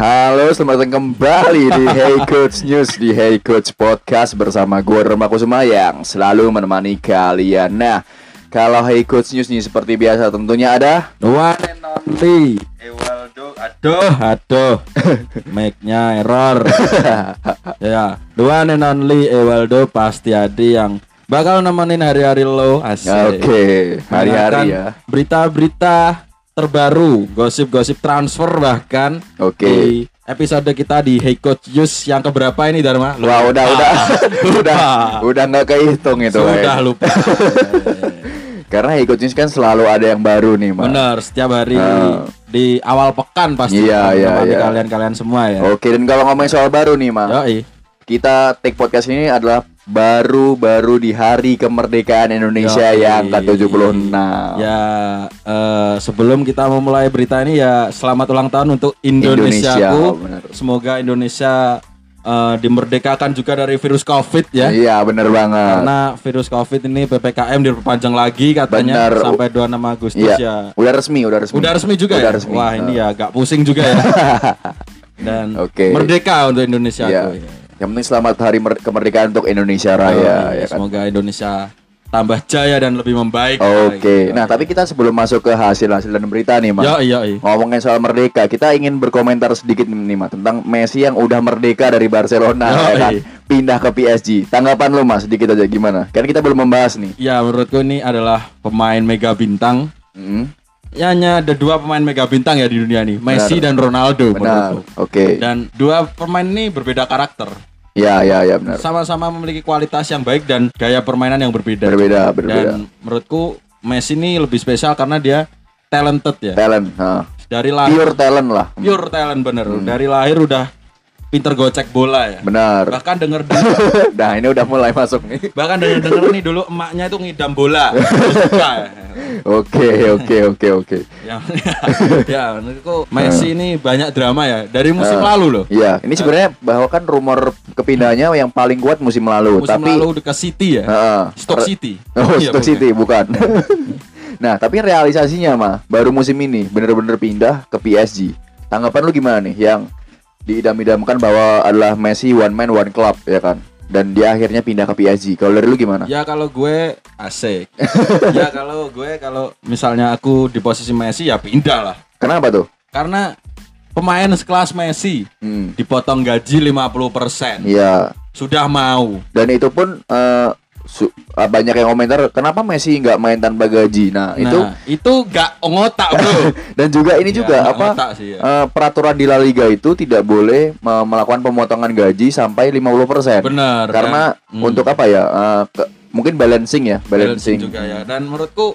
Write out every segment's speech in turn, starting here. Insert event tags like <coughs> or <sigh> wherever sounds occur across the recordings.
Halo, selamat datang kembali di Hey Coach News di Hey Coach Podcast bersama gue Rema Kusuma yang selalu menemani kalian. Nah, kalau Hey Coach News nih seperti biasa tentunya ada One and only Ewaldo Aduh, aduh <laughs> Mic-nya error Ya, the one and only Ewaldo pasti ada yang bakal nemenin hari-hari lo asik Oke, hari-hari ya. Berita-berita terbaru Gosip-gosip transfer bahkan Oke. Di episode kita di Hey Coach News yang keberapa ini Dharma? Wah, udah udah <laughs> udah udah nggak kehitung itu. Sudah kayaknya. lupa <laughs> Karena Hey Coach News kan selalu ada yang baru nih, Mas. Bener, setiap hari Ah. di awal pekan pasti Iya, iya, iya. kalian-kalian semua ya Oke, dan kalau ngomongin soal baru nih, Mas. Yoi. Kita take podcast ini adalah baru-baru di hari kemerdekaan Indonesia Yoi. yang ke-76. Ya, eh, sebelum kita memulai berita ini ya selamat ulang tahun untuk Indonesiaku. Indonesia, benar. Semoga Indonesia eh, dimerdekakan juga dari virus Covid ya. Iya, bener banget. Karena virus Covid ini PPKM diperpanjang lagi katanya Benar. sampai 26 Agustus Iya. ya. Udah resmi, udah resmi. Udah resmi juga Udah ya. resmi. Wah, ini ya agak pusing juga ya. <laughs> Dan Oke. merdeka untuk Indonesia Iya. aku, ya. Yang penting selamat hari mer- kemerdekaan untuk Indonesia Raya, Yoi, ya kan. Semoga Indonesia tambah jaya dan lebih membaik. Oke. Nah, tapi kita sebelum masuk ke hasil-hasil dan berita nih, Mas. Ya, iya, iya. Ngomongin soal merdeka, kita ingin berkomentar sedikit nih, Mas, tentang Messi yang udah merdeka dari Barcelona, ya Yoi. kan? Pindah ke PSG. Tanggapan lu, Mas, sedikit aja gimana? Kan kita belum membahas nih. Ya menurutku ini adalah pemain mega bintang. Hmm, Ya hanya ada dua pemain mega bintang ya di dunia ini, Messi dan Ronaldo benar. Oke. Dan dua pemain ini berbeda karakter. Ya, ya, ya, benar. Sama-sama memiliki kualitas yang baik dan gaya permainan yang berbeda. Berbeda, berbeda. Dan menurutku Messi ini lebih spesial karena dia talented ya. Talent, ha. Dari lahir pure talent lah. pure talent bener. Hmm. Dari lahir udah pinter gocek bola ya. Benar. Bahkan denger <laughs> nah, ini udah mulai masuk nih. bahkan denger denger nih dulu emaknya itu ngidam bola. Ya. <laughs> Oke, oke, oke, oke. ya, <laughs> ya menurutku Messi ini banyak drama ya dari musim Ah. lalu loh. Iya, ini sebenarnya bahwa kan rumor kepindahannya yang paling kuat musim lalu, Musim tapi lalu ke City ya. Heeh. Stock City. Oh, Iya. City bukan. nah, tapi realisasinya mah baru musim ini bener-bener pindah ke PSG. Tanggapan lu gimana nih yang diidam-idamkan bahwa adalah Messi one man one club ya kan? Dan dia akhirnya pindah ke PSG. Kalau dari lu gimana? Ya kalau gue asik. <laughs> ya kalau gue kalau misalnya aku di posisi Messi ya pindah lah. Kenapa tuh? Karena pemain sekelas Messi Hmm. dipotong gaji 50%. Iya. Sudah mau. Dan itu pun eh, su- ah, banyak yang komentar kenapa Messi nggak main tanpa gaji. Nah, itu Nah, itu gak ngotak, Bro. <laughs> dan juga ini Ya, juga nggak apa sih, ya. eh, peraturan di La Liga itu tidak boleh me- melakukan pemotongan gaji sampai 50%. Bener. Karena kan? Hmm. untuk apa ya? eh, ke- mungkin balancing ya, balancing balancing. juga ya. Dan menurutku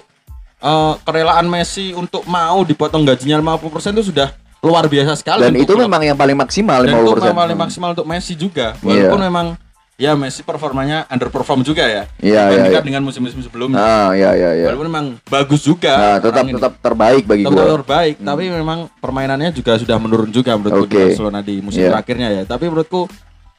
eh, kerelaan Messi untuk mau dipotong gajinya 50% itu sudah luar biasa sekali. Dan itu klub. memang yang paling maksimal dan itu 50%. memang paling maksimal untuk Messi juga. Iya. Walaupun memang ya Messi performanya underperform juga ya. Iya, iya, dibandingkan iya. dengan musim-musim sebelumnya. Ah, ya ya ya. Walaupun memang bagus juga. Nah, tetap ini. tetap terbaik bagi tetap gua. terbaik, tapi memang permainannya juga sudah menurun juga menurutku di Barcelona di musim Iya. terakhirnya ya. Tapi menurutku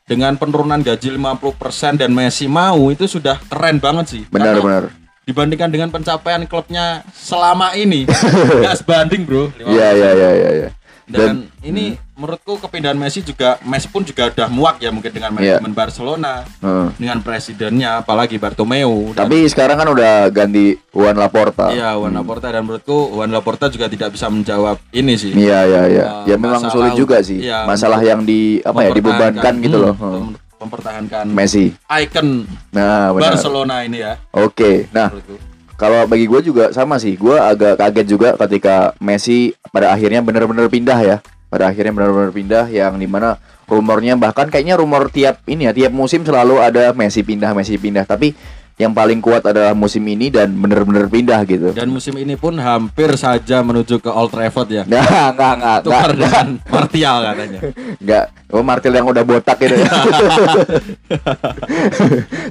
dengan penurunan gaji 50% dan Messi mau itu sudah keren banget sih. Benar Karena benar. dibandingkan dengan pencapaian klubnya selama ini <laughs> nggak sebanding bro Iya iya iya iya iya. dan, ini menurutku kepindahan Messi juga Messi pun juga udah muak ya mungkin dengan Iya. manajemen Barcelona Heeh. dengan presidennya apalagi Bartomeu dan Tapi sekarang kan udah ganti Juan Laporta. iya Juan Laporta dan menurutku Juan Laporta juga tidak bisa menjawab ini sih Iya iya iya. Uh, Ya memang sulit juga sih. iya, Masalah yang di apa ya dibebankan Mempertahankan- gitu loh. hmm, mem- mempertahankan Messi. icon Nah, benar. Barcelona ini ya Oke. Nah, menurutku. kalau bagi gue juga sama sih. Gue agak kaget juga ketika Messi pada akhirnya benar-benar pindah ya. Pada akhirnya benar-benar pindah yang di mana rumornya bahkan kayaknya rumor tiap ini ya tiap musim selalu ada Messi pindah Messi pindah. Tapi yang paling kuat adalah musim ini dan benar-benar pindah gitu. dan musim ini pun hampir saja menuju ke Old Trafford ya <laughs> Nah, enggak, enggak, enggak, tukar dengan Martial katanya <laughs> enggak. Oh, Martil yang udah botak gitu. <laughs>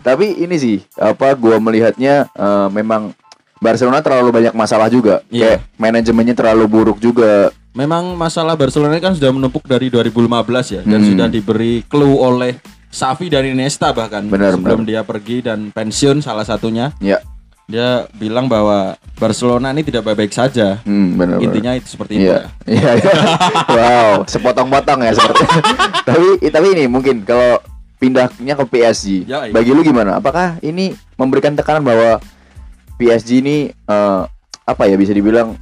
Tapi ini sih, apa gua melihatnya eh, memang Barcelona terlalu banyak masalah juga. Iya. Kayak manajemennya terlalu buruk juga. Memang masalah Barcelona kan sudah menumpuk dari 2015 ya dan Hmm. sudah diberi clue oleh Xavi dan Iniesta bahkan Benar, sebelum dia pergi dan pensiun salah satunya. Ya. dia bilang bahwa Barcelona ini tidak baik-baik saja. Hmm, benar. benar. Intinya itu seperti itu Iya, <laughs> ya. wow, sepotong-potong ya seperti. <laughs> tapi tapi ini mungkin kalau pindahnya ke PSG, Ya, iya. bagi lu gimana? Apakah ini memberikan tekanan bahwa PSG ini eh, apa ya bisa dibilang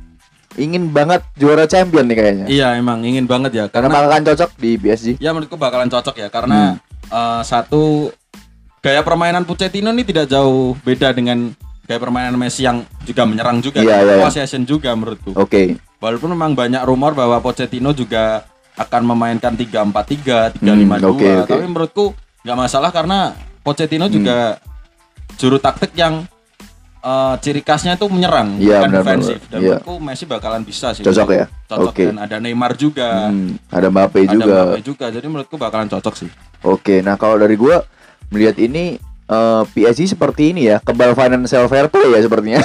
ingin banget juara champion nih kayaknya? Iya, emang ingin banget ya Karena karena akan cocok di PSG. ya menurutku bakalan cocok ya karena eh, satu gaya permainan Pochettino ini tidak jauh beda dengan gaya permainan Messi yang juga menyerang juga, Iya, iya, iya. possession juga menurutku. Oke. Walaupun memang banyak rumor bahwa Pochettino juga akan memainkan 3-4-3, 3-5-2, Hmm, oke, oke. tapi menurutku nggak masalah karena Pochettino juga juru taktik yang eh, ciri khasnya itu menyerang Iya, bukan benar, defensif dan Iya. menurutku Messi bakalan bisa sih Cocok ya? cocok Oke. dan ada Neymar juga Hmm, ada Mbappe ada juga. Mbappe juga jadi menurutku bakalan cocok sih Oke, nah kalau dari gua melihat ini eh, PSG seperti ini ya, kebal financial fair play ya sepertinya.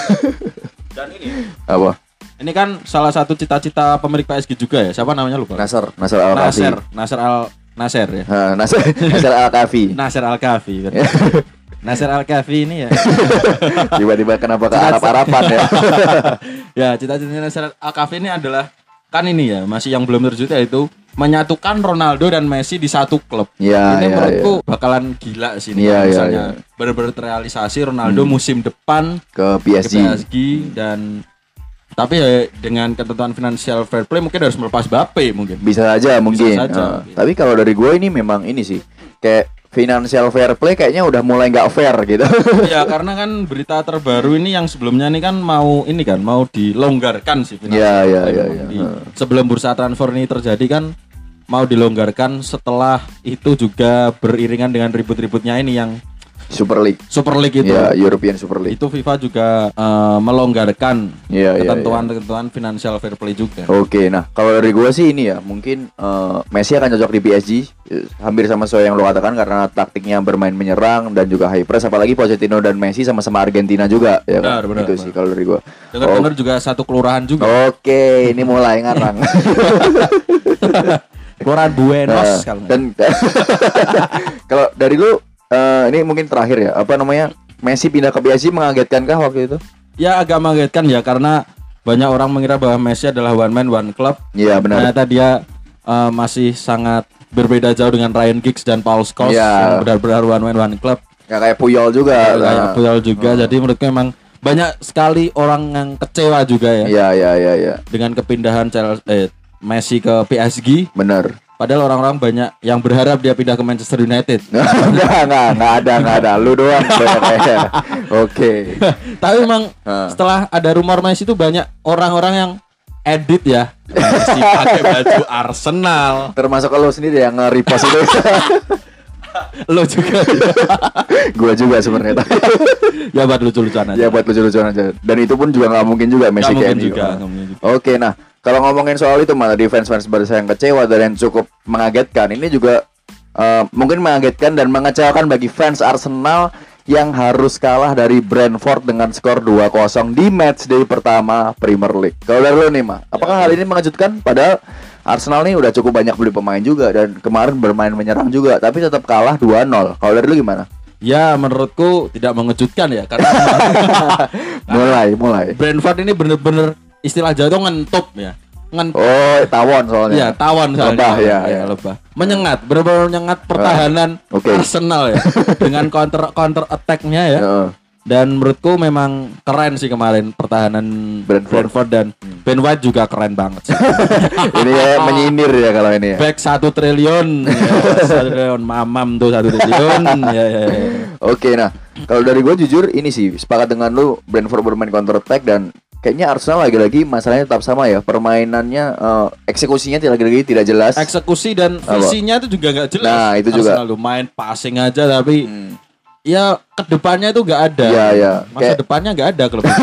<laughs> dan ini apa? ini kan salah satu cita-cita pemilik PSG juga ya siapa namanya lupa Nasser, Nasser Al. Nasser Nasser Al Nasser ya Nasser, <laughs> Nasser Al Khafi. Nasser Al Khafi <laughs> Nasser Al Khafi ini ya <laughs> Tiba-tiba kenapa ke Arab-Araban ya? <laughs> ya cita-citanya Nasser Al Khafi ini adalah kan ini ya masih yang belum terwujud yaitu menyatukan Ronaldo dan Messi di satu klub. Ya, ini ya, menurutku bakalan gila sih ini kalau iya, misalnya iya. benar-benar terrealisasi Ronaldo musim depan Ke ke PSG. PSG dan tapi ya dengan ketentuan financial fair play mungkin harus melepas Bape mungkin. Bisa saja mungkin. saja, Nah, mungkin. Tapi kalau dari gue ini memang ini sih kayak financial fair play kayaknya udah mulai nggak fair gitu. ya karena kan berita terbaru ini yang sebelumnya ini kan mau ini kan mau dilonggarkan sih financial Iya, iya, iya, play. iya. Di- Sebelum bursa transfer ini terjadi kan mau dilonggarkan setelah itu juga beriringan dengan ribut-ributnya ini yang Super League. Super League itu. Ya, European Super League. Itu FIFA juga eh, melonggarkan Iya, iya, ketentuan-ketentuan financial fair play juga. Oke, nah kalau dari gua sih ini ya mungkin eh, Messi akan cocok di PSG eh, hampir sama sesuai yang lo katakan karena taktiknya bermain menyerang dan juga high press apalagi Pochettino dan Messi sama-sama Argentina juga ya kan? Benar, benar, itu benar. sih kalau dari gua. Dengar-dengar juga satu kelurahan juga. Oke, ini mulai ngarang. <laughs> Kelurahan Buenos Nah, kalau dan <laughs> kalau dari lu eh, ini mungkin terakhir ya apa namanya Messi pindah ke PSG mengagetkan kah waktu itu? Ya agak mengagetkan ya karena banyak orang mengira bahwa Messi adalah one man one club. Iya benar. Ternyata dia eh, masih sangat berbeda jauh dengan Ryan Giggs dan Paul Scholes Iya. yang benar-benar one man one club. Ya kayak Puyol juga. Kayak Nah, Puyol juga. Jadi menurutku memang banyak sekali orang yang kecewa juga ya Iya iya iya iya. dengan kepindahan Chelsea, eh, Messi ke PSG. Benar. Padahal orang-orang banyak yang berharap dia pindah ke Manchester United. <laughs> Enggak, enggak, enggak ada, enggak ada. Lu doang. <laughs> Oke. Tapi memang Hah. setelah ada rumor Messi itu banyak orang-orang yang edit ya. Messi pakai baju Arsenal. Termasuk lo sendiri yang nge-repost itu. <laughs> Lo juga. gua juga sebenarnya. ya buat lucu-lucuan aja. ya buat lucu-lucuan aja. Dan itu pun juga nggak mungkin juga Messi kayak juga, gitu. juga. Oke, nah kalau ngomongin soal itu malah di fans-fans Barca yang kecewa dan yang cukup mengagetkan, ini juga eh, mungkin mengagetkan dan mengecewakan bagi fans Arsenal yang harus kalah dari Brentford dengan skor 2-0 di match day pertama Premier League. Kalau dari lu nih, Ma, apakah hal ini mengejutkan? Padahal Arsenal nih udah cukup banyak beli pemain juga dan kemarin bermain menyerang juga, tapi tetap kalah 2-0. Kalau dari lu gimana? Ya menurutku tidak mengejutkan ya karena <laughs> Mulai, mulai. Brentford ini bener-bener istilah Jawa itu ngentup ya. Ngentup. Oh, tawon soalnya. Ya, tawon soalnya. Lebah, ya, ya. lebah. Menyengat, benar-benar menyengat pertahanan Oke. Arsenal ya. <laughs> Dengan counter counter attack-nya ya. Heeh. Dan menurutku memang keren sih kemarin pertahanan Brentford. Brentford, dan Ben White juga keren banget sih. <laughs> ini kayak menyindir ya kalau ini ya. Back satu triliun, ya, satu triliun mamam tuh satu triliun. ya, ya, ya. Oke, nah kalau dari gue jujur ini sih sepakat dengan lu Brentford bermain counter attack dan kayaknya Arsenal lagi-lagi masalahnya tetap sama ya permainannya eh, eksekusinya tidak lagi tidak jelas. Eksekusi dan visinya itu juga nggak jelas. Nah, itu juga. Arsenal main passing aja tapi Hmm. ya ke depannya itu nggak ada. Iya, iya. Masa Kayak- depannya nggak ada klub. <laughs>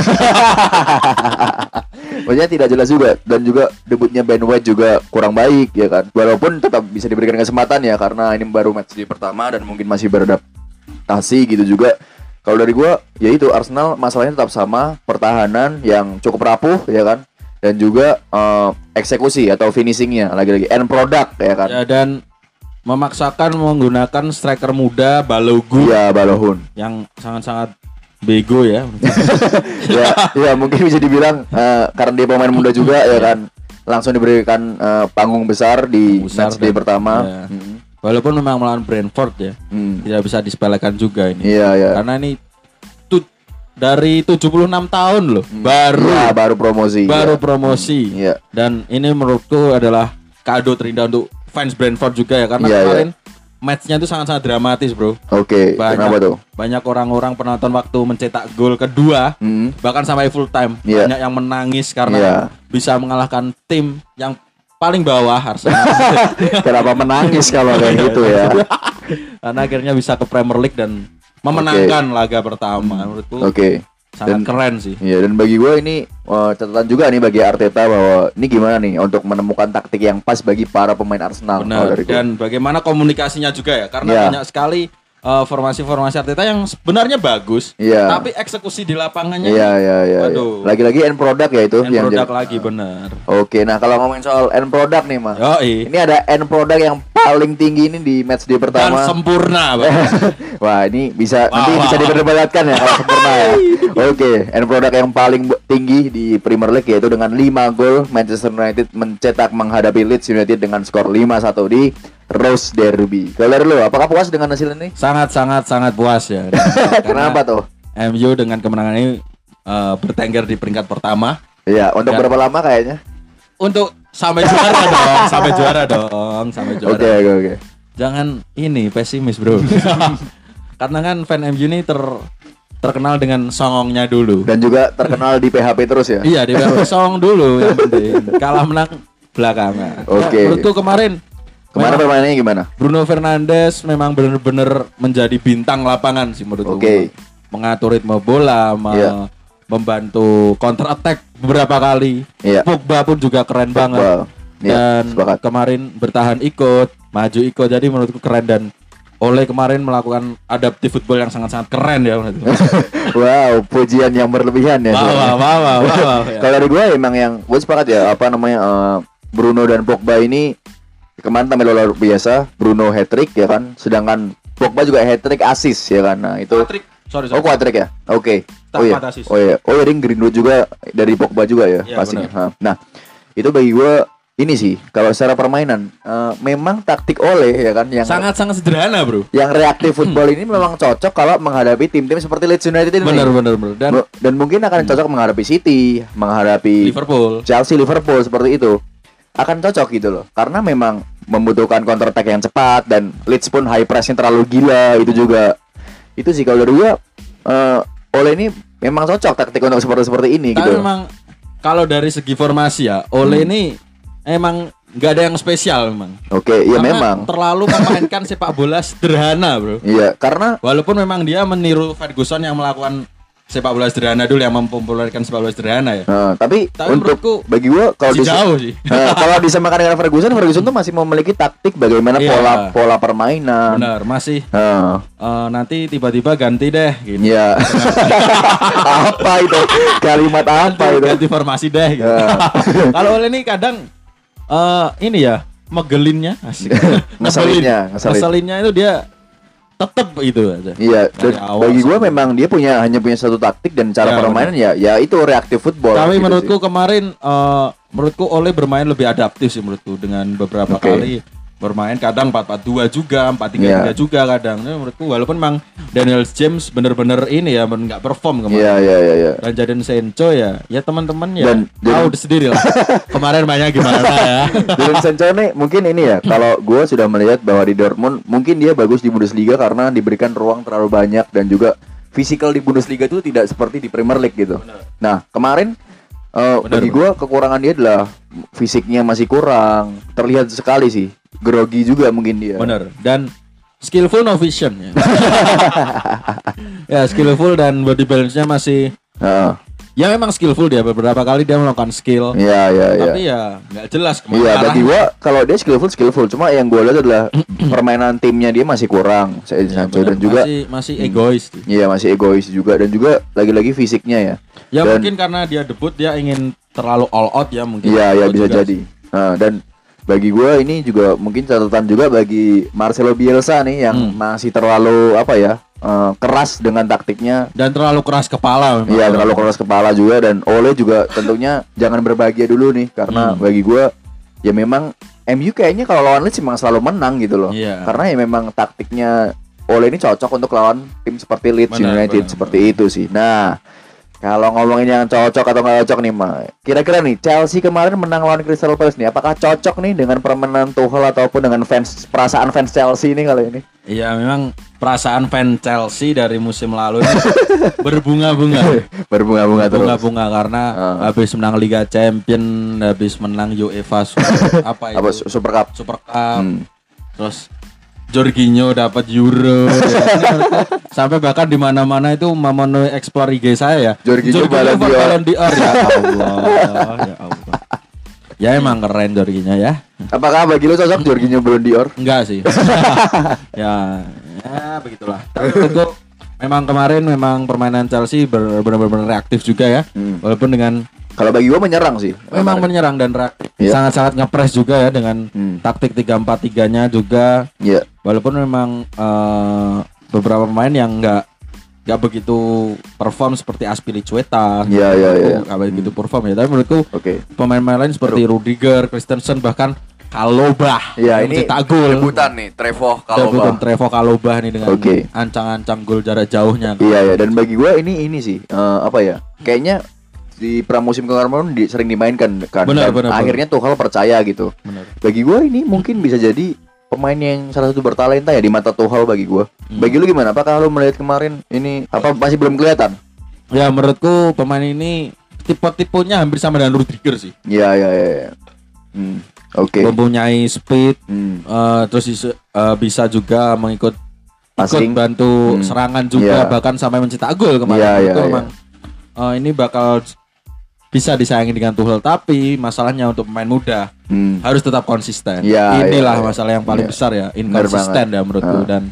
<laughs> Maksudnya tidak jelas juga dan juga debutnya Ben White juga kurang baik ya kan. Walaupun tetap bisa diberikan kesempatan ya karena ini baru match di pertama dan mungkin masih beradaptasi gitu juga. Kalau dari gua ya itu Arsenal masalahnya tetap sama, pertahanan yang cukup rapuh ya kan. Dan juga eh, eksekusi atau finishingnya lagi-lagi end product ya kan. ya dan memaksakan menggunakan striker muda Balogun Iya Balohun. yang sangat-sangat bego ya. <laughs> ya, ya mungkin bisa dibilang eh, karena dia pemain muda juga ya kan langsung diberikan eh, panggung besar di Besar match day pertama. ya. Hmm. Walaupun memang melawan Brentford ya, Hmm. tidak bisa disepelekan juga ini. Iya ya. Karena ini tu- dari 76 tahun loh, baru Ya, baru promosi. baru ya. promosi. Iya. Dan ini menurutku adalah kado terindah untuk fans Brentford juga ya karena Iya, iya. kemarin matchnya itu sangat-sangat dramatis, Bro. Oke, Banyak kenapa tuh? banyak orang-orang penonton waktu mencetak gol kedua Hmm. bahkan sampai full time Iya. banyak yang menangis karena Iya. bisa mengalahkan tim yang paling bawah Arsenal. <laughs> Kenapa menangis kalau kayak gitu ya? <laughs> karena akhirnya bisa ke Premier League dan memenangkan laga pertama menurutku Oke. sangat Dan- keren sih. Iya dan bagi gue ini eh, catatan juga nih bagi Arteta bahwa ini gimana nih untuk menemukan taktik yang pas bagi para pemain Arsenal. Benar. dari. Dan bagaimana komunikasinya juga ya karena Iya. banyak sekali eh, formasi-formasi Arteta yang sebenarnya bagus, Iya. tapi eksekusi di lapangannya Iya iya iya. iya. Waduh. Lagi-lagi end product ya itu end yang product jadi- lagi benar. Oke, nah kalau ngomongin soal end product nih, Mas. Yoi. Ini ada end product yang paling tinggi ini di match day Dan pertama. sempurna, Bang. <laughs> Wah, ini bisa Wah, nanti wah, bisa diperdebatkan ya kalau sempurna ya. <laughs> Oke, end product yang paling tinggi di Premier League yaitu dengan 5 gol Manchester United mencetak menghadapi Leeds United dengan skor 5-1 di Rose Derby. Kalau dari lu, apakah puas dengan hasil ini? sangat sangat sangat puas ya. <laughs> Kenapa tuh? MU dengan kemenangan ini eh, bertengger di peringkat pertama Iya, untuk Ya. berapa lama kayaknya? untuk sampai juara <laughs> dong, sampai juara dong, sampai juara. Oke, oke, oke. Jangan ini pesimis, Bro. <laughs> Karena kan fan MU ini ter terkenal dengan songongnya dulu. Dan juga terkenal di PHP terus ya. Iya, dia bilang song dulu yang penting. Kalah menang belakangan. Oke. Ya, menurutku kemarin Kemarin permainannya gimana? Bruno Fernandes memang benar-benar menjadi bintang lapangan sih menurutku. Oke. Mengatur ritme bola, me- Iya. membantu counter attack beberapa kali. Iya. Pogba pun juga keren banget. Wow. Iya, Dan sepakat. kemarin bertahan ikut, maju ikut. Jadi menurutku keren dan oleh kemarin melakukan adaptif football yang sangat-sangat keren ya menurutku. <laughs> Wow, pujian yang berlebihan ya. Wow, wow, wow, wow, wow, <laughs> ya. Kalau dari gue emang yang gue sepakat ya apa namanya eh, Bruno dan Pogba ini kemarin tampil luar biasa. Bruno hat trick ya kan, sedangkan Pogba juga hat trick assist ya kan. Nah, itu Patrick, sorry, Oh, sorry. quadrick ya? Oke. Tak Oh iya. empat assist. Oh iya. Oh iya, ring Greenwood juga dari Pogba juga ya, Iya, pastinya. benar. Ha. Nah, itu bagi gue ini sih kalau secara permainan eh, memang taktik oleh ya kan yang Sangat-sangat sederhana, Bro. yang reaktif football ini memang cocok kalau menghadapi tim-tim seperti Leeds United ini. Benar, benar, benar. Dan dan mungkin akan cocok menghadapi City, menghadapi Liverpool. Chelsea, Liverpool seperti itu. Akan cocok gitu loh. Karena memang membutuhkan counter attack yang cepat dan Leeds pun high pressnya terlalu gila itu juga. Itu sih kalau dari gua eh Ole ini memang cocok taktik untuk seperti seperti ini Tapi gitu. memang kalau dari segi formasi ya, Ole ini emang nggak ada yang spesial memang. Oke, ya Karena memang. terlalu <laughs> memainkan sepak bola sederhana, Bro. Iya, karena Walaupun memang dia meniru Ferguson yang melakukan sepak bola sederhana dulu yang mempopulerkan sepak bola sederhana ya. eh, tapi, Tapi untuk bagi gua kalau dis- jauh sih. <laughs> Nah, kalau disamakan dengan Ferguson, Ferguson tuh masih memiliki taktik bagaimana Iya. pola pola permainan. Benar, masih Eh, eh, nanti tiba-tiba ganti deh gitu. Iya. <laughs> apa itu? Kalimat apa itu? Ganti formasi deh gitu. Ya. <laughs> Kalau Ole ini kadang eh ini ya, megelinnya asik. Ngeselinnya, ngeselin. Ngeselinnya itu dia tetep itu aja. Iya, Dari dan awal bagi gua sampai- memang dia punya hanya punya satu taktik dan cara Ya, permainan ya ya itu reaktif football. Tapi gitu menurutku sih. kemarin eh, menurutku Ole bermain lebih adaptif sih menurutku dengan beberapa Oke. kali bermain kadang 4-4-2 juga, 4-3-3 Iya. juga kadang. Nah, menurutku walaupun memang Daniel James bener-bener ini ya nggak perform kemarin. Iya, iya, iya, iya. Dan Jadon Sancho ya, ya teman-teman ya Dan- tahu dan- sendiri lah. <laughs> kemarin banyak gimana ya. <laughs> Jadon Sancho nih mungkin ini ya kalau gue sudah melihat bahwa di Dortmund mungkin dia bagus di Bundesliga karena diberikan ruang terlalu banyak dan juga fisikal di Bundesliga itu tidak seperti di Premier League gitu. Nah kemarin eh, Benar, bagi gue kekurangan dia adalah fisiknya masih kurang terlihat sekali sih grogi juga mungkin dia. Bener. Dan skillful no vision ya. <laughs> ya skillful dan body balance-nya masih Heeh. ya memang skillful dia beberapa kali dia melakukan skill. Iya iya iya. Tapi ya nggak jelas ke mana Iya bagi gua kalau dia skillful skillful cuma yang gua lihat adalah <clears throat> permainan timnya dia masih kurang saya Ya, bener. dan juga masih masih egois iya masih egois juga dan juga lagi-lagi fisiknya ya. Ya Dan- mungkin karena dia debut dia ingin terlalu all out ya mungkin. Iya iya bisa juga jadi. Nah, dan bagi gua ini juga mungkin catatan juga bagi Marcelo Bielsa nih yang Hmm. masih terlalu apa ya eh, keras dengan taktiknya Dan terlalu keras kepala memang. Iya terlalu keras kepala juga dan Ole juga tentunya jangan berbahagia dulu nih karena Hmm. bagi gua ya memang MU kayaknya kalau lawan Leeds memang selalu menang gitu loh. Iya. Karena ya memang taktiknya Ole ini cocok untuk lawan tim seperti Leeds Benar, United benar, seperti itu sih. Nah, kalau ngomongin yang cocok atau nggak cocok nih, Ma. Kira-kira nih Chelsea kemarin menang lawan Crystal Palace nih, apakah cocok nih dengan permainan Tuchel ataupun dengan fans perasaan fans Chelsea ini kali ini? Iya memang perasaan fan Chelsea dari musim lalu ini <laughs> berbunga-bunga. Berbunga-bunga terus. Bunga-bunga karena Ah. habis menang Liga Champion, habis menang UEFA Super, <laughs> apa itu? Apa Super Cup? Super Cup. Hmm. Terus Jorginho dapat Euro ya. <laughs> sampai bahkan di mana-mana itu memenuhi explore IG saya ya. Jorginho d'Or. Ballon d'Or <laughs> ya Allah ya Allah. Ya emang keren Jorginho ya. Apakah bagi lo cocok Jorginho Ballon d'Or? Enggak sih. <laughs> ya, ya begitulah. Tapi tentu memang kemarin memang permainan Chelsea benar-benar reaktif juga ya. Hmm. Walaupun dengan Kalau bagi gua menyerang sih. memang menyerang dan. Iya. Sangat-sangat ngepres juga ya dengan Hmm. taktik 3-4-3-nya juga. Iya. Walaupun memang eh, beberapa pemain yang enggak nggak begitu perform seperti Aspilicueta Iya, iya, iya. nggak begitu perform ya tapi menurutku Oke. pemain-pemain lain seperti Rudiger, Christensen bahkan Kalobah Iya, yang ini mencetak gol Debutan nih, Trevoh Debutan Trevo Kalobah nih dengan Oke. ancang-ancang gol jarak jauhnya. Iya ya dan bagi gua ini ini sih eh, apa ya? Kayaknya di pramusim kemarin di, sering dimainkan kan. Benar, benar, akhirnya Tuchel percaya gitu. Benar. Bagi gua ini mungkin bisa jadi pemain yang salah satu bertalenta ya di mata Tuchel bagi gua. Hmm. Bagi lu gimana? Apakah lu melihat kemarin ini apa masih belum kelihatan? Ya menurutku pemain ini tipe-tipenya hampir sama dengan Rudiger sih. Iya iya iya. iya. Hmm. Oke. Mempunyai speed, Hmm. eh, terus eh, bisa juga mengikut ikut Passing. bantu Hmm. serangan juga Iya. bahkan sampai mencetak gol kemarin. Iya, iya, Itu iya. memang eh, ini bakal bisa disayangi dengan Tuchel tapi masalahnya untuk pemain muda Hmm. harus tetap konsisten. Iya, Inilah iya, iya. masalah yang paling Iya. besar ya, inkonsisten ya menurutku Ah. dan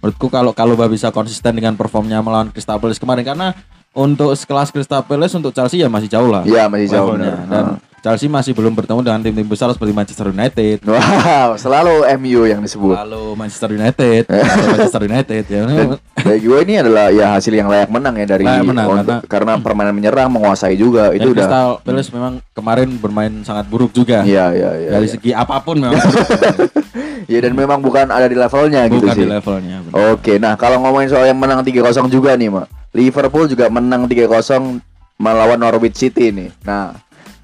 menurutku kalau kalau bisa konsisten dengan performnya melawan Crystal Palace kemarin karena untuk sekelas Crystal Palace untuk Chelsea ya masih jauh lah. Iya, masih jauh. Dan. Chelsea masih belum bertemu dengan tim-tim besar seperti Manchester United. Wow, selalu MU yang disebut. Lalu Manchester United, <laughs> Manchester United ya. Dan bagi gue ini adalah ya hasil yang layak menang ya dari Layak menang, untuk- karena, permainan menyerang menguasai juga itu udah Crystal Palace memang kemarin bermain sangat buruk juga. Iya iya iya. Dari iya. segi apa pun memang buruk. <laughs> Ya dan memang bukan ada di levelnya gitu bukan sih. di levelnya. benar. Oke, nah kalau ngomongin soal yang menang 3-0 juga nih, Mak. Liverpool juga menang 3-0 melawan Norwich City nih. Nah,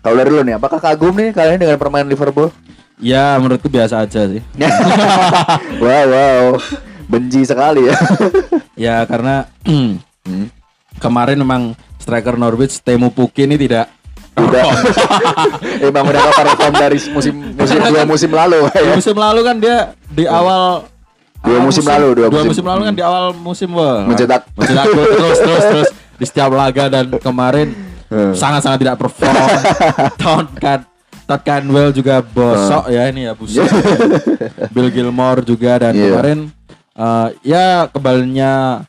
kalau dari lu nih, apakah kagum nih kalian dengan permainan Liverpool? Ya menurutku biasa aja sih. <laughs> <laughs> wow, wow. Benci sekali ya. Ya karena Hmm. <clears throat> kemarin memang striker Norwich Temu Puki ini tidak Udah. <laughs> Emang udah perform dari musim musim dua musim lalu ya. musim lalu kan dia di awal Dua awal musim lalu, dua musim. musim lalu kan di awal musim wah, Mencetak. mencetak gol terus terus <laughs> terus di setiap laga dan kemarin Hmm. sangat-sangat tidak perform. <laughs> Todd Can Todd Canwell juga bosok ya ini ya busuk. <laughs> Bill Gilmore juga dan Iya. kemarin eh, ya kebalnya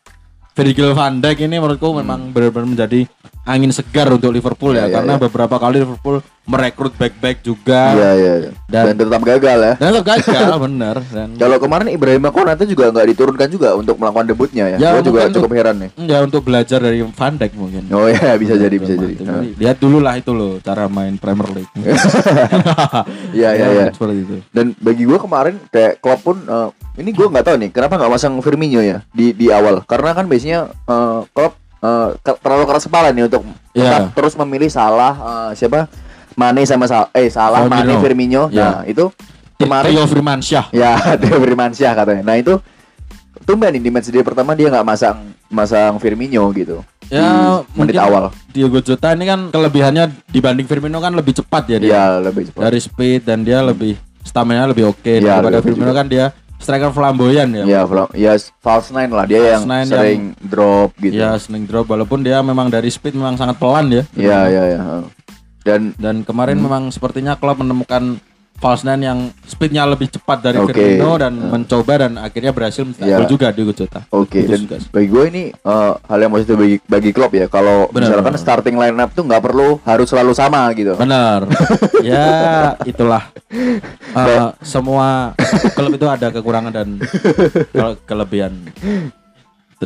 Virgil van Dijk ini menurutku memang benar-benar menjadi angin segar untuk Liverpool ya, iya, karena iya. beberapa kali Liverpool merekrut back-back juga Iya, iya. iya. Dan, Dan- tetap gagal ya. dan tetap gagal <laughs> bener dan Kalau kemarin Ibrahim Konate juga nggak diturunkan juga untuk melakukan debutnya ya. Ya, Gua juga cukup heran nih. ya untuk belajar dari Van Dijk mungkin. Oh ya, bisa jadi, bisa jadi. Jadi, Lihat dulu lah itu loh cara main Premier League. <laughs> Iya, iya, <laughs> iya. Seperti itu. Dan bagi gua kemarin kayak Klopp pun eh, ini gua nggak tahu nih kenapa nggak masang Firmino ya di di awal. Karena kan biasanya eh, Klopp eh, ke- terlalu keras kepala nih untuk Iya. tetap terus memilih salah eh, siapa Mane sama Sal eh salah Mane Firmino. Firmino. Iya. Nah, itu kemarin Rio Firmansyah. ya <laughs> Theo Firmansyah katanya. Nah, itu tumben nih di match day pertama dia nggak masang masang Firmino gitu. Ya, di menit awal. Diego Jota ini kan kelebihannya dibanding Firmino kan lebih cepat ya dia. Iya, lebih cepat. Dari speed dan dia lebih stamina lebih oke Iya, daripada lebih Firmino juga. kan dia striker flamboyan ya. Ya, fla- ya false nine lah dia yang False nine sering drop gitu. Ya, sering drop walaupun dia memang dari speed memang sangat pelan ya. Iya, iya, iya. Dan Dan kemarin Hmm. memang sepertinya Klopp menemukan false nine yang speednya lebih cepat dari Oke. Firmino dan mencoba dan akhirnya berhasil mencetak gol juga di Jota. Oke, Bagus dan juga sih. bagi gue ini eh, hal yang positif bagi bagi klub ya. Kalau misalkan starting line up tuh nggak perlu harus selalu sama gitu. Benar. <laughs> ya itulah. Eh, semua klub itu ada kekurangan dan <laughs> ke- kelebihan.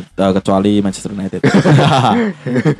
Eh, kecuali Manchester United. <laughs>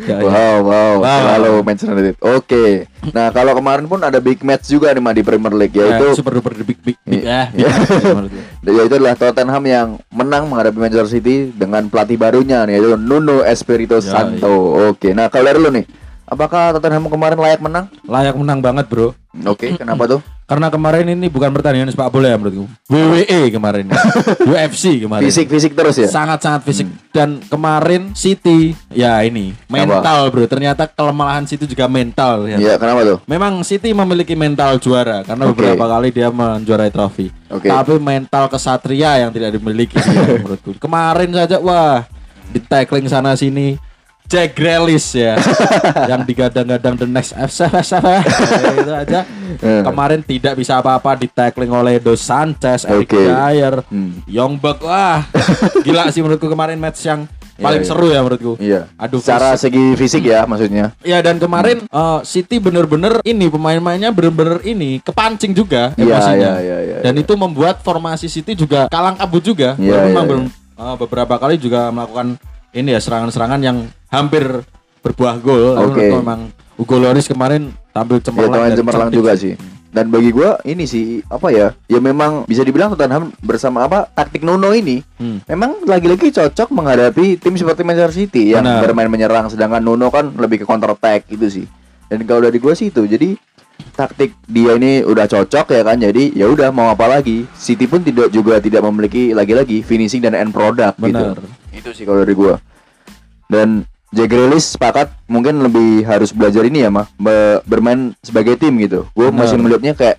Ya, ya. Wow, wow, Wow. selalu Manchester United. Oke. Nah, kalau kemarin pun ada big match juga nih Mah, di Premier League Ya, yaitu super duper big big big Iya. big ya, menurut gue. yaitu adalah Tottenham yang menang menghadapi Manchester City dengan pelatih barunya nih yaitu Nuno Espirito Ya, Santo. Oke. Nah, kalau dari lu nih, apakah Tottenham kemarin layak menang? Layak menang banget, Bro. Oke, kenapa tuh? Karena kemarin ini bukan pertandingan sepak bola ya menurutku. WWE kemarin. <laughs> UFC kemarin. Fisik-fisik terus ya? Sangat-sangat fisik dan kemarin City ya ini mental bro ternyata kelemahan City juga mental ya. Iya, kenapa tuh? Memang City memiliki mental juara karena Oke. beberapa kali dia menjuarai trofi. Oke. Tapi mental kesatria yang tidak dimiliki dia <laughs> menurutku. Kemarin saja wah di tackling sana sini Jack Grealish ya <laughs> yang digadang-gadang the next FCF <laughs> itu aja Eh. kemarin tidak bisa apa-apa di tackling oleh Dos Sanchez, Eric Oke. Dyer, Hmm. Young Buck wah <laughs> gila sih menurutku kemarin match yang paling iya. seru ya menurutku. Iya. Aduh, secara fisik. segi fisik ya maksudnya. Ya dan kemarin eh, City bener-bener ini pemain-pemainnya bener-bener ini kepancing juga Iya, emosinya. iya, iya, iya, dan itu membuat formasi City juga kalang kabut juga. Iya, iya, memang iya. belum eh, beberapa kali juga melakukan ini ya serangan-serangan yang hampir berbuah gol. Menurutku memang Hugo Lloris kemarin tampil Ya cemerlang dan cemerlang juga sih. Dan bagi gua ini sih apa ya? Ya memang bisa dibilang Tottenham bersama apa taktik Nuno ini Hmm. memang lagi-lagi cocok menghadapi tim seperti Manchester City yang Benar. bermain menyerang sedangkan Nuno kan lebih ke counter attack gitu sih. Dan kalau dari gua sih itu. Jadi taktik dia ini udah cocok ya kan. Jadi ya udah mau apa lagi. City pun tidak juga tidak memiliki lagi-lagi finishing dan end product Benar. gitu. Itu sih kalau dari gua. Dan Jack Grealish sepakat mungkin lebih harus belajar ini ya mah be- bermain sebagai tim gitu. Gue masih melihatnya kayak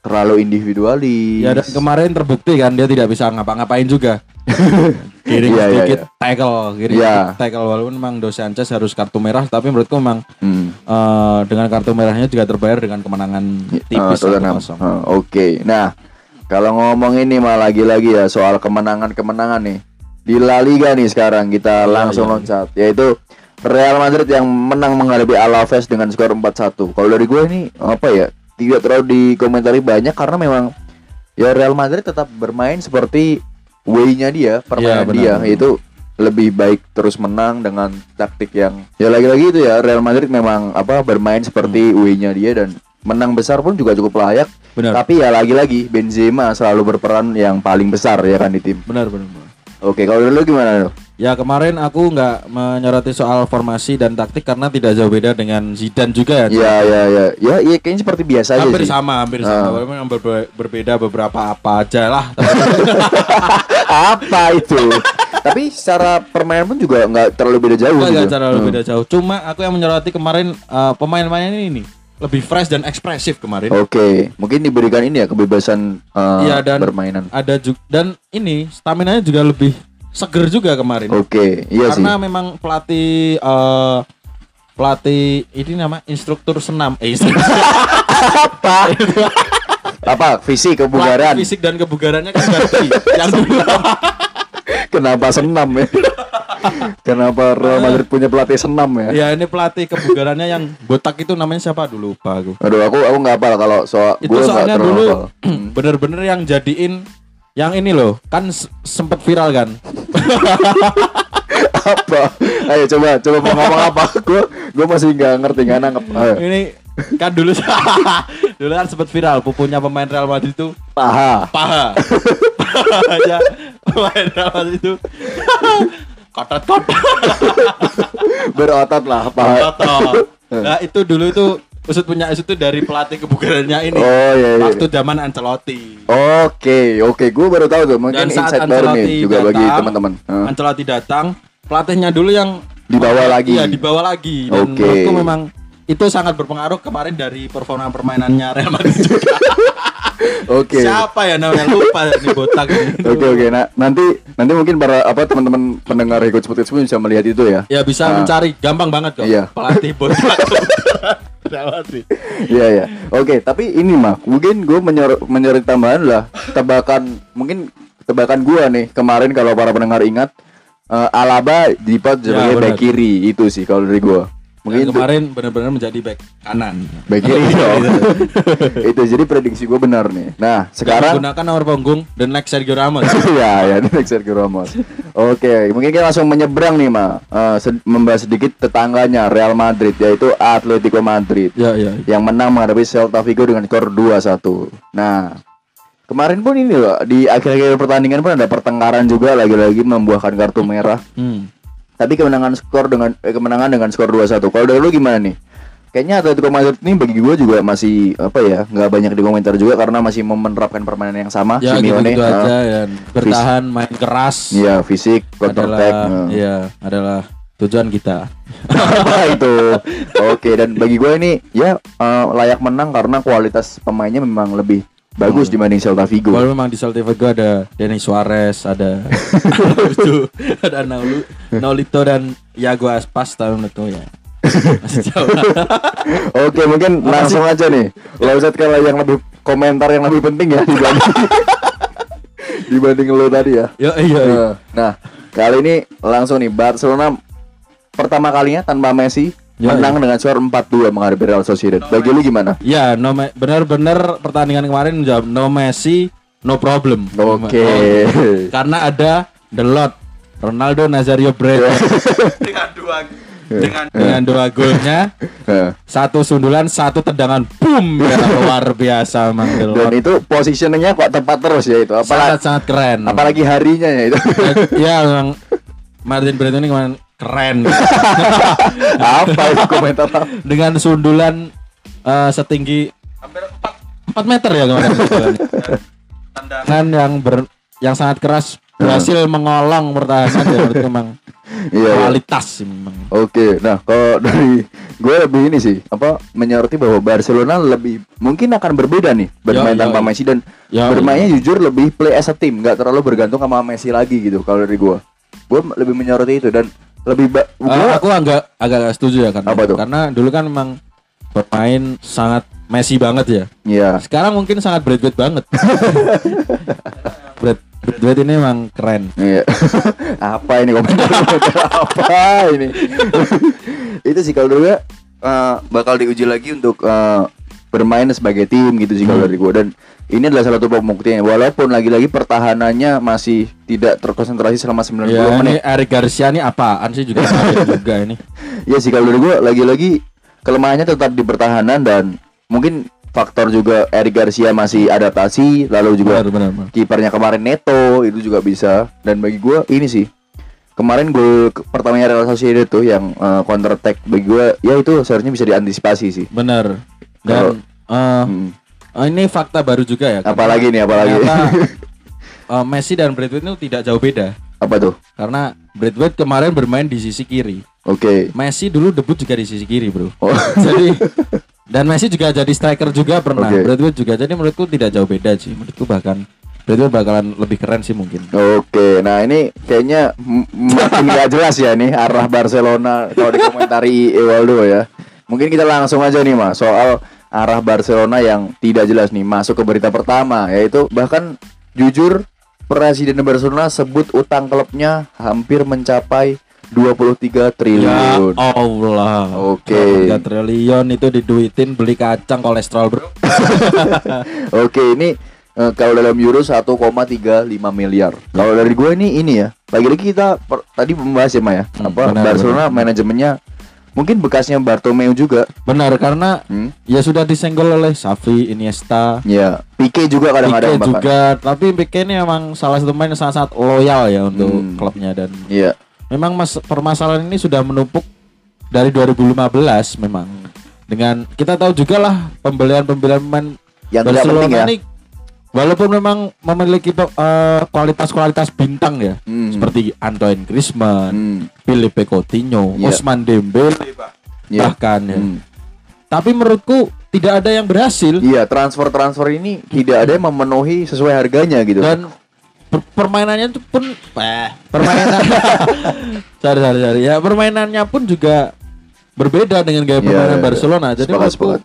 terlalu individualis. Ya dan kemarin terbukti kan dia tidak bisa ngapa-ngapain juga. <laughs> Giring Iya, iya, sedikit iya. tackle, giring Iya. sedikit tackle walaupun memang Dos Sanchez harus kartu merah tapi menurutku memang Hmm. eh, dengan kartu merahnya juga terbayar dengan kemenangan tipis Ah, Tottenham. 1-0. Ah, Oke. Nah, kalau ngomong ini mah lagi-lagi ya soal kemenangan-kemenangan nih. Di La Liga nih sekarang kita langsung iya. loncat yaitu Real Madrid yang menang menghadapi Alaves dengan skor 4-1. Kalau dari gue ini apa ya? Tidak terlalu dikomentari banyak karena memang ya Real Madrid tetap bermain seperti way-nya dia, permainan Iya, benar, dia benar. yaitu lebih baik terus menang dengan taktik yang ya lagi-lagi itu ya Real Madrid memang apa bermain seperti way-nya dia dan menang besar pun juga cukup layak. Benar. Tapi ya lagi-lagi Benzema selalu berperan yang paling besar ya kan di tim. Benar benar. benar. Oke, kalau dulu gimana? Nuh? Ya kemarin aku nggak menyoroti soal formasi dan taktik karena tidak jauh beda dengan Zidane juga ya. Ya ya ya ya ya kayaknya seperti biasa aja hampir sih. sama, hampir Ah. sama. Walaupun yang berbe- berbeda beberapa apa aja lah. <laughs> Apa itu? Tapi secara permainan pun juga nggak terlalu beda jauh Enggak, gitu. enggak terlalu Hmm. beda jauh. Cuma aku yang menyoroti kemarin eh, pemain-pemain ini nih lebih fresh dan ekspresif kemarin. Oke, mungkin diberikan ini ya kebebasan uh, Iya, dan- permainan. Ada juga dan ini stamina nya juga lebih seger juga kemarin. Oke, iya sih. Karena memang pelatih eh, pelatih ini nama instruktur senam eh instruktur Apa? Apa? Fisik kebugaran. pelatih fisik dan kebugarannya kan ganti yang <laughs> dulu Kenapa senam ya? <laughs> Kenapa Real Madrid punya pelatih senam ya? ya ini pelatih kebugarannya yang botak itu namanya siapa dulu lupa aku Aduh, aku aku nggak hafal kalau soal itu soalnya dulu hafal. <clears throat> bener-bener yang jadiin yang ini loh kan sempet viral kan <laughs> apa? Ayo coba coba mau ngomong apa? <laughs> Gue gue masih nggak ngerti nggak nangkep. Ayo. ini kan dulu dulu kan sempet viral pupunya pemain Real Madrid itu Paha. paha ya pemain Real itu kotot kotot Berotot lah paha. kotot nah itu dulu itu usut punya usut itu dari pelatih kebugarannya ini Oh iya iya. waktu zaman Ancelotti Oke oke, gue baru tahu tuh. Mungkin dan saat insight baru Ancelotti nih juga bagi teman-teman. Hah? Ancelotti datang pelatihnya dulu yang Dibawa lagi. Iya, dibawa lagi. Oke. menurutku memang itu sangat berpengaruh kemarin dari performa permainannya Real Madrid juga. <laughs> Oke. Siapa ya namanya lupa nih <laughs> botak ini. Oke oke. Nah nanti nanti mungkin para apa teman-teman pendengar Hikut Seperti Itu bisa melihat itu ya. Ya bisa Ah. mencari gampang banget kok. Iya. Pelatih <laughs> botak. Iya ya. Oke, tapi ini mah mungkin gue menyor menyorot tambahan lah tebakan mungkin tebakan gua nih kemarin kalau para pendengar ingat eh, Alaba dipat Ya, sebagai benar. back kiri itu sih kalau dari gua. Mungkin itu kemarin benar-benar menjadi back kanan. back kiri dong. <laughs> <laughs> itu jadi prediksi gua benar nih. Nah, sekarang gunakan nomor punggung dan next Sergio Ramos. ya ya ini next Sergio Ramos. Oke, mungkin kita langsung menyeberang nih ma, Eh, sed- membahas sedikit tetangganya Real Madrid yaitu Atletico Madrid ya, ya. yang menang menghadapi Celta Vigo dengan skor 2-1. Nah, kemarin pun ini loh di akhir-akhir pertandingan pun ada pertengkaran juga lagi-lagi membuahkan kartu merah. Hmm. Tapi kemenangan skor dengan eh, kemenangan dengan skor 2-1. Kalau dari lu gimana nih? Kayaknya Atletico Madrid ini bagi gue juga masih apa ya nggak banyak dikomentar juga karena masih menerapkan permainan yang sama Ya Simeone, gitu, eh, aja ya. Bertahan main keras Iya fisik, counter attack. adalah eh. ya adalah tujuan kita. Apa <laughs> itu? Oke dan bagi gue ini ya eh, layak menang karena kualitas pemainnya memang lebih bagus dibanding Celta Vigo. Kalau memang di Celta Vigo ada Denis Suarez, ada <laughs> Araujo, ada Naulu, Naulito dan Iago Aspas tahun itu ya. Masih jauh. <laughs> Oke mungkin langsung aja nih. Lauzet kalau yang lebih komentar yang lebih penting ya dibanding <laughs> dibanding lo tadi ya. Yo iya. iya. Nah kali ini langsung nih Barcelona pertama kalinya tanpa Messi Ya, menang dengan skor 4-2 menghadapi Real Sociedad. Bagi lu gimana? Ya, no benar-benar pertandingan kemarin menjawab no Messi, no problem. Oke. Oh, <laughs> karena ada The Lot, Ronaldo Nazario Breda <laughs> dengan dua dengan dengan dua golnya, Eh, satu sundulan, satu tendangan, boom, ya, <laughs> luar biasa emang The Dan itu positioningnya kok tepat terus ya itu. Apalagi Sangat sangat keren. apalagi harinya ya itu. ya memang Martin Breda ini kemarin keren <laughs> apa itu komentar? dengan sundulan eh, setinggi hampir 4, 4 meter ya kemarin tendangan yang ber yang sangat keras berhasil mengolong pertahanan itu memang Iya. iya. kualitas sih memang. Oke, nah kalau dari gue lebih ini sih apa menyoroti bahwa Barcelona lebih mungkin akan berbeda nih bermain Yo, yo, tanpa yo. Messi dan Yo, bermainnya jujur lebih play as a team, nggak terlalu bergantung sama Messi lagi gitu kalau dari gue. Gue lebih menyoroti itu dan lebih ba- gua- aku agak agak setuju ya karena karena dulu kan memang bermain sangat Messi banget ya. Iya. Sekarang mungkin sangat Bradway banget. <laughs> Brad Bradway ini memang keren. Iya. <laughs> apa ini komentar? <laughs> apa ini? itu sih kalau dulu ya eh, bakal diuji lagi untuk eh, bermain sebagai tim gitu sih kalau Hmm. dari gue dan ini adalah salah satu pembuktian walaupun lagi-lagi pertahanannya masih tidak terkonsentrasi selama 90 Ya, ini menit. Eric Garcia ini apaan sih juga <laughs> juga ini. Ya sih kalau dari gue lagi-lagi kelemahannya tetap di pertahanan dan mungkin faktor juga Eric Garcia masih adaptasi lalu juga kipernya kemarin Neto itu juga bisa dan bagi gue ini sih kemarin gol ke- pertamanya Real Sociedad tuh yang eh, counter attack bagi gue ya itu seharusnya bisa diantisipasi sih Benar. Dan eh, Hmm. eh, ini fakta baru juga ya. Apalagi nih, apalagi? ternyata, <laughs> eh, Messi dan Bradway itu tidak jauh beda apa tuh karena Bradway kemarin bermain di sisi kiri. oke Messi dulu debut juga di sisi kiri, Bro. oh <laughs> jadi dan Messi juga jadi striker juga pernah. Oke. Bradway juga. Jadi menurutku tidak jauh beda sih. Menurutku bahkan Bradway bakalan lebih keren sih mungkin. Oke, nah ini kayaknya <laughs> makin gak jelas ya nih arah Barcelona kalau dikomentari Ewaldo ya. Mungkin kita langsung aja nih mas soal arah Barcelona yang tidak jelas nih masuk ke berita pertama yaitu bahkan jujur Presiden Barcelona sebut utang klubnya hampir mencapai 23 triliun. Ya Allah. Oke. 3 triliun itu diduitin beli kacang kolesterol, Bro. <laughs> Oke, ini eh, kalau dalam euro 1,35 miliar. Kalau dari gue ini ini ya. Lagi-lagi kita per- tadi membahas ya, Maya. Hmm, apa benar, Barcelona manajemennya mungkin bekasnya Bartomeu juga. Benar karena Hmm? ya sudah disenggol oleh Xavi, Iniesta, Ya, Pique juga kadang-kadang Pique juga. Tapi Pique ini memang salah satu pemain yang sangat-sangat loyal ya untuk Hmm. klubnya dan Iya. memang mas permasalahan ini sudah menumpuk dari 2015 memang dengan kita tahu juga lah pembelian-pembelian pemain Yang tidak penting ya. ini walaupun memang memiliki eh, kualitas-kualitas bintang ya Hmm. seperti Antoine Griezmann, Hmm. Filipe Coutinho, Iya. Ousmane Dembele Iya. bahkan ya. Hmm. Tapi menurutku tidak ada yang berhasil Iya, transfer-transfer ini tidak ada yang memenuhi sesuai harganya gitu. dan per- permainannya itu pun eh permainan <laughs> sorry, sorry, sorry. ya permainannya pun juga berbeda dengan gaya Iya, permainan iya, Barcelona. Jadi Sepakat, menurutku sepakat.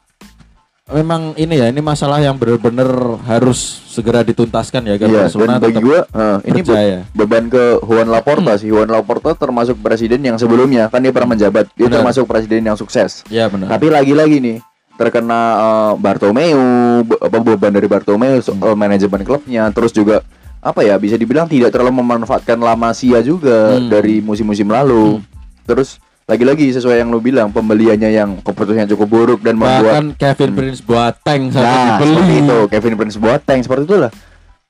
Memang ini ya, ini masalah yang benar-benar harus segera dituntaskan ya agar Iya, Barcelona dan bagi tetap gua eh, ini be- berjaya. beban ke Juan Laporta sih. Juan Laporta termasuk presiden yang sebelumnya kan dia pernah menjabat. Dia Benar. termasuk presiden yang sukses. Ya benar. Tapi lagi-lagi nih terkena eh, Bartomeu, be- apa beban dari Bartomeu Hmm. eh, manajemen klubnya, terus juga apa ya bisa dibilang tidak terlalu memanfaatkan La Masia juga Hmm. dari musim-musim lalu. Terus lagi-lagi sesuai yang lu bilang pembeliannya yang keputusannya cukup buruk dan membuat Bahkan Kevin Prince Boateng sampai Nah, dibeli. seperti itu Kevin Prince Boateng seperti itulah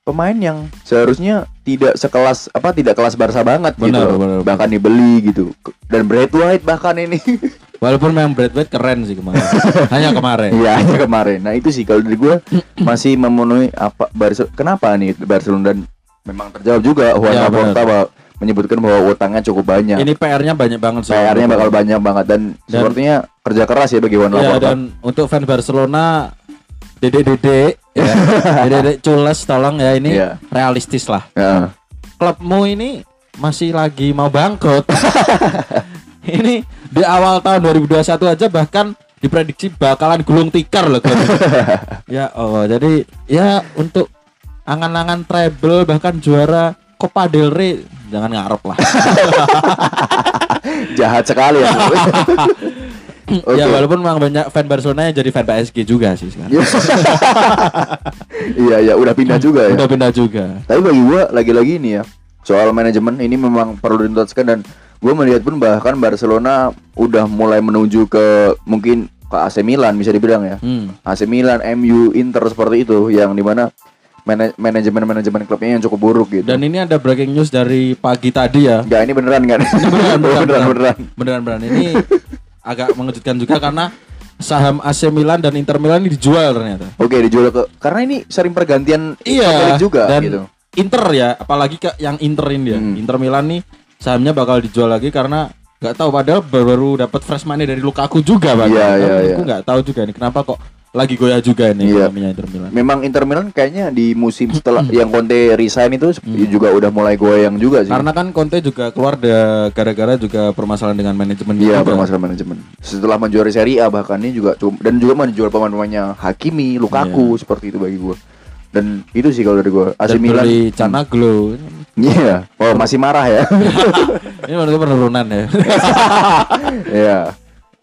pemain yang seharusnya tidak sekelas apa tidak kelas Barca banget gitu Benar, loh. benar, bahkan dibeli gitu dan Brad White bahkan ini <laughs> Walaupun memang Brad Pitt keren sih kemarin. <laughs> Hanya kemarin. Iya hanya kemarin nah itu sih kalau dari gue masih memenuhi apa Barcelona kenapa nih Barcelona dan memang terjawab juga Juan Ya, Laporta benar. Menyebutkan bahwa utangnya cukup banyak Ini PR-nya banyak banget. PR-nya bakal banyak banget dan, sepertinya kerja keras ya bagi Juan Ya Laporta dan untuk fans Barcelona Dede Dede ya. <laughs> Dede Dede cules tolong ya ini Iya. realistis lah. Ya. Klubmu ini masih lagi mau bangkrut. <laughs> ini di awal tahun 2021 aja bahkan diprediksi bakalan gulung tikar loh klub <laughs> ya oh jadi ya untuk angan-angan treble bahkan juara Copa del Rey jangan ngarep lah. <laughs> jahat sekali ya <laughs> Oke. Ya walaupun memang banyak fan Barcelona yang jadi fan PSG juga sih sekarang. iya iya udah pindah juga ya Udah pindah juga. Tapi bagi gua lagi-lagi ini ya soal manajemen ini memang perlu dituntaskan dan gua melihat pun bahkan Barcelona udah mulai menuju ke mungkin ke AC Milan bisa dibilang ya. Hmm. AC Milan, MU, Inter seperti itu yang di mana mana- manajemen-manajemen klubnya yang cukup buruk gitu. Dan ini ada breaking news dari pagi tadi ya. Enggak, ini beneran kan? Ini <laughs> beneran, beneran, beneran, beneran, beneran. beneran. Ini agak mengejutkan juga karena saham AC Milan dan Inter Milan ini dijual ternyata. Oke, dijual ke karena ini sering pergantian Iya. juga dan gitu. Inter ya, apalagi ke yang Inter ini ya. Hmm. Inter Milan nih sahamnya bakal dijual lagi karena nggak tahu padahal baru, baru dapat fresh money dari Lukaku juga bang. Iya, iya, iya. Aku nggak tahu juga nih kenapa kok lagi goyah juga ini Iya. ekonominya Inter Milan. Memang Inter Milan kayaknya di musim setelah Hmm. yang Conte resign itu juga udah mulai goyang juga sih. Karena kan Conte juga keluar gara-gara juga permasalahan dengan manajemen Iya juga. permasalahan manajemen. Setelah menjuari Serie A bahkan ini juga dan juga menjual pemain-pemainnya Hakimi, Lukaku seperti itu bagi gua. Dan itu sih kalau dari gua. AC Iya. Dan Milan. beli Canaglo. Iya. Oh, masih marah ya. <laughs> ini menurutku penurunan ya. <laughs> Iya.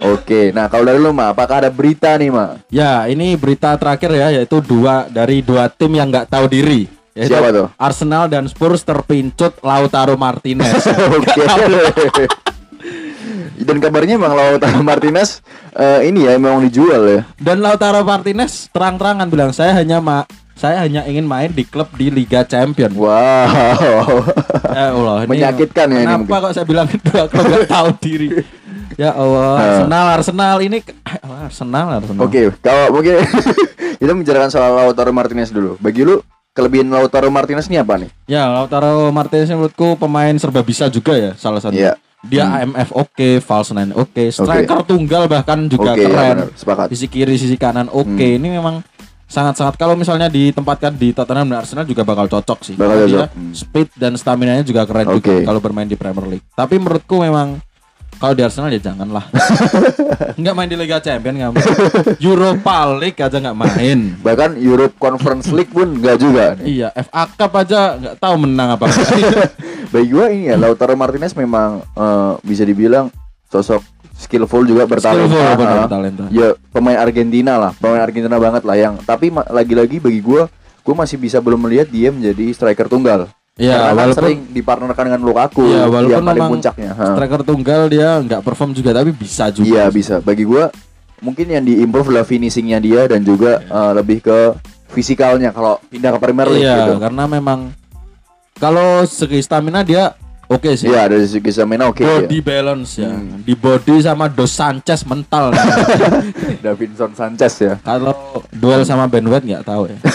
Oke. Nah, kalau dari lu mah apakah ada berita nih, Ma? ya, ini berita terakhir ya yaitu dua dari dua tim yang nggak tahu diri. Yaitu Siapa tuh? Arsenal dan Spurs terpincut Lautaro Martinez. <laughs> Oke. Dan kabarnya Bang Lautaro Martinez eh, ini ya memang dijual ya. dan Lautaro Martinez terang-terangan bilang saya hanya ma saya hanya ingin main di klub di Liga Champion. Wow. Ya Allah, ini Menyakitkan ya ini Kenapa kok saya bilang <laughs> dua klub nggak tahu diri? Ya Allah, Ah. Arsenal, Arsenal ini <coughs> Arsenal, Arsenal. Oke, kalau mungkin <laughs> kita membicarakan soal Lautaro Martinez dulu. Bagi lu kelebihan Lautaro Martinez ini apa nih? Ya, Lautaro Martinez ini menurutku pemain serba bisa juga ya, salah satu. Iya. Dia AMF oke, false nine oke, striker tunggal bahkan juga Oke, ya keren. benar. Hmm. Sisi kiri, sisi kanan oke. Ini memang sangat-sangat kalau misalnya ditempatkan di Tottenham dan Arsenal juga bakal cocok sih. Bakal Karena dia cocok. Hmm. speed dan stamina-nya juga keren juga Oke. kalau bermain di Premier League. Tapi menurutku memang kalau di Arsenal ya janganlah. <laughs> Enggak main di Liga Champions nggak main. Europa League aja nggak main. Bahkan Europe Conference League pun enggak juga nih. Iya, FA Cup aja nggak tahu menang apa. <laughs> Bagi gua ini ya Lautaro Martinez memang eh, bisa dibilang sosok skillful juga bertalenta. Skillful, benar, Ah. bertalenta. Ya pemain Argentina lah, pemain Argentina banget lah yang tapi lagi-lagi bagi gua gua masih bisa belum melihat dia menjadi striker tunggal. Iya, walaupun- sering dipartnerkan dengan Lukaku Iya, walaupun yang paling memang puncaknya. Striker tunggal dia nggak perform juga tapi bisa juga. Iya bisa. Bagi gua mungkin yang diimprove adalah finishingnya dia dan juga eh, lebih ke fisikalnya kalau pindah ke Premier League Iya, gitu. karena memang kalau segi stamina dia oke sih. Iya dari segi stamina oke body ya. balance ya. Di body sama Dos Sanchez mental. <laughs> Davinson Sanchez ya. Kalau duel sama Ben White nggak tahu ya. <laughs>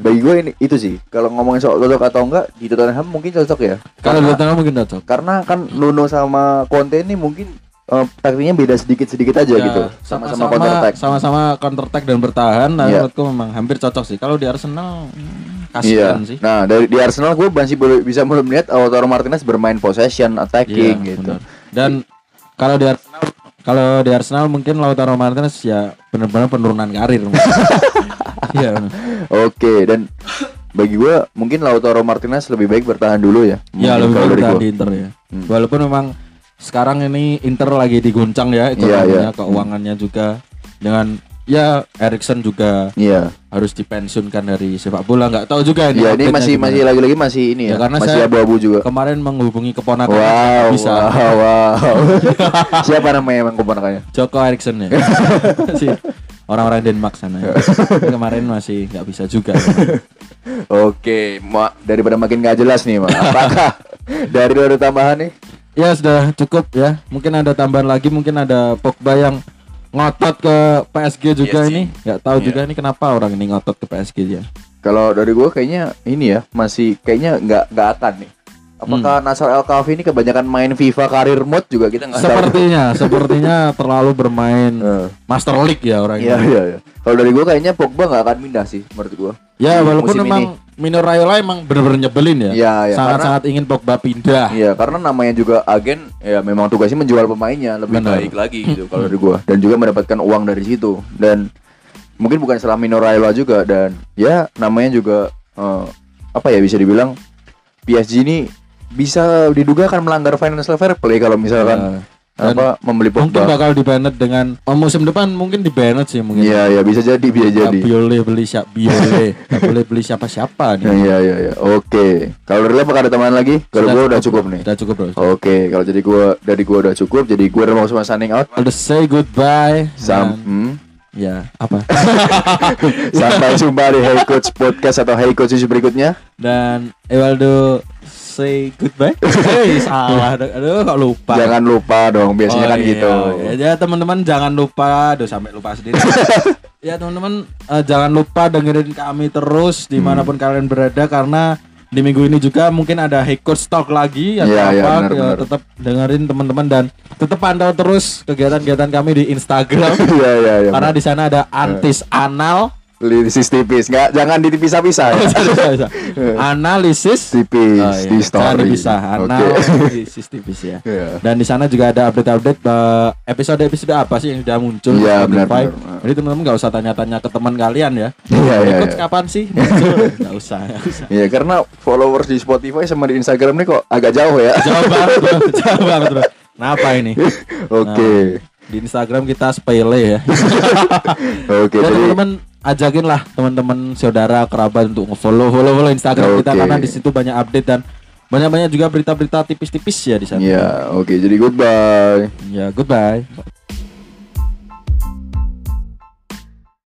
Bagi gue ini itu sih. Kalau ngomongin soal cocok atau enggak di Tottenham mungkin cocok ya. Kalau tengah mungkin cocok. karena kan Nuno sama Conte ini mungkin eh, taktiknya beda sedikit-sedikit aja Ya, gitu. Sama-sama counter attack. sama-sama counter attack dan bertahan. Nah, Iya. menurutku memang hampir cocok sih. Kalau di Arsenal hmm, Iya. kasihan sih. Nah, dari di Arsenal gue masih belum bisa belum melihat Lautaro Martinez bermain possession, attacking Iya, gitu. benar. Dan kalau di Arsenal Kalau di Arsenal mungkin Lautaro Martinez ya benar-benar penurunan karir. <laughs> Iya. benar. Oke, dan bagi gua mungkin Lautaro Martinez lebih baik bertahan dulu ya. Ya Mungkin lebih baik bertahan di Inter ya. Hmm. Walaupun memang sekarang ini Inter lagi diguncang ya ekonominya, Iya, iya. keuangannya juga dengan ya Erikson juga Iya. harus dipensiunkan dari sepak bola nggak tahu juga ini. Iya, ini masih gimana. masih lagi-lagi masih ini ya. Ya, karena masih abu-abu juga. kemarin menghubungi keponakan Wow, bisa wow, wow. <laughs> Siapa namanya emang keponakannya? Joko Erikson ya <laughs> si orang-orang Denmark sana ya. <laughs> kemarin masih nggak bisa juga Oke, ma daripada makin gak jelas nih, Mak. Apakah dari lu ada tambahan nih? ya sudah cukup ya mungkin ada tambahan lagi mungkin ada Pogba yang ngotot ke PSG juga Iya sih. ini nggak tahu Iya. juga ini kenapa orang ini ngotot ke PSG ya Kalau dari gua kayaknya ini ya, masih kayaknya nggak nggak akan nih. Apakah Hmm. Nasr El Khafi ini kebanyakan main FIFA karir mode juga kita nggak tahu. sepertinya <laughs> sepertinya terlalu bermain Eh, Master League ya orang Iya ini iya iya. Kalau dari gua kayaknya Pogba nggak akan pindah sih menurut gua. ya walaupun memang Mino Raiola emang bener-bener nyebelin ya Iya, iya, sangat-sangat ingin Pogba pindah Iya, karena namanya juga agen ya memang tugasnya menjual pemainnya lebih Benar. baik lagi gitu <laughs> kalau dari gua dan juga mendapatkan uang dari situ dan mungkin bukan salah Mino Raiola juga dan ya namanya juga eh, apa ya bisa dibilang PSG ini bisa diduga akan melanggar financial fair play kalau misalkan Ya. Dan apa membeli mungkin Pogba. bakal di banned dengan oh, musim depan mungkin di banned sih mungkin Iya, iya bisa jadi bisa Nggak jadi. boleh beli siapa <laughs> boleh boleh beli siapa siapa nih Iya iya iya. Oke. Kalau dari apakah ada tambahan lagi? Kalau gua udah cukup nih. udah cukup bro Oke, kalau jadi gua dari gua udah cukup, jadi gua udah mau semua signing out. udah say goodbye Sam, Dan- hmm. ya apa <laughs> Sampai jumpa di Hey Coach Podcast atau Hey Coach berikutnya. dan Ewaldo say goodbye <laughs> hey salah aduh kok lupa Jangan lupa dong, biasanya Oh, kan iya, gitu. iya. Ya teman-teman jangan lupa, aduh sampai lupa sendiri. <laughs> ya teman-teman eh, jangan lupa dengerin kami terus Hmm. di mana pun kalian berada karena di minggu ini juga mungkin ada Hekut Stock lagi atau Iya, iya, apa. Ya, benar. tetap dengerin teman-teman dan tetap pantau terus kegiatan-kegiatan kami di Instagram <laughs> Iya iya iya. karena di sana ada antis anal Analisis tipis, nggak jangan dipisah-pisah ya. <laughs> analisis tipis Oh, iya. di Jangan story. dipisah, Oke. analisis <laughs> tipis ya. Iya. Dan di sana juga ada update-update eh, episode-episode apa sih yang sudah muncul Iya, di Spotify. benar. Jadi teman-teman nggak usah tanya-tanya ke teman kalian ya. Iya, iya, Ikut iya. kapan sih? <laughs> Nggak usah. Iya, karena followers di Spotify sama di Instagram nih kok agak jauh ya. Jauh banget, bro. jauh banget, bro. Kenapa ini? Oke. Di Instagram kita sepele ya. Oke, Ya jadi teman-teman ajakin lah teman-teman saudara kerabat untuk nge-follow follow follow Instagram kita Oke. karena di situ banyak update dan banyak-banyak juga berita-berita tipis-tipis ya di sana. ya, oke. Jadi goodbye. Ya, goodbye.